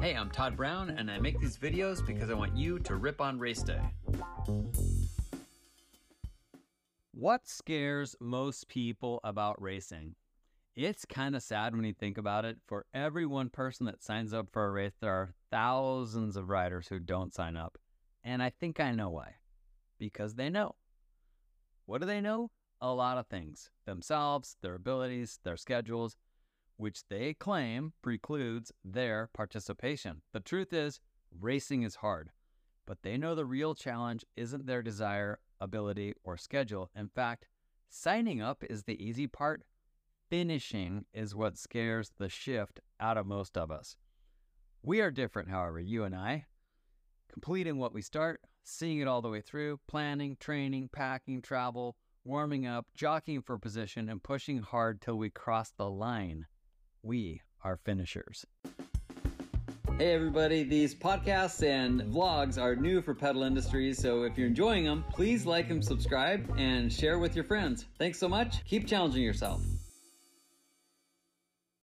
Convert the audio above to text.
Hey, I'm Todd Brown, and I make these videos because I want you to rip on race day. What scares most people about racing? It's kind of sad when you think about it. For every one person that signs up for a race, there are thousands of riders who don't sign up. And I think I know why. Because they know. What do they know? A lot of things themselves, their abilities, their schedules, which they claim precludes their participation. The truth is, racing is hard, but they know the real challenge isn't their desire, ability, or schedule. In fact, signing up is the easy part. Finishing is what scares the shift out of most of us. We are different, however, you and I. Completing what we start, seeing it all the way through, planning, training, packing, travel, warming up, jockeying for position, and pushing hard till we cross the line. We are finishers. Hey everybody, these podcasts and vlogs are new for Pedal Industries, so if you're enjoying them, please like and subscribe and share with your friends. Thanks so much. Keep challenging yourself.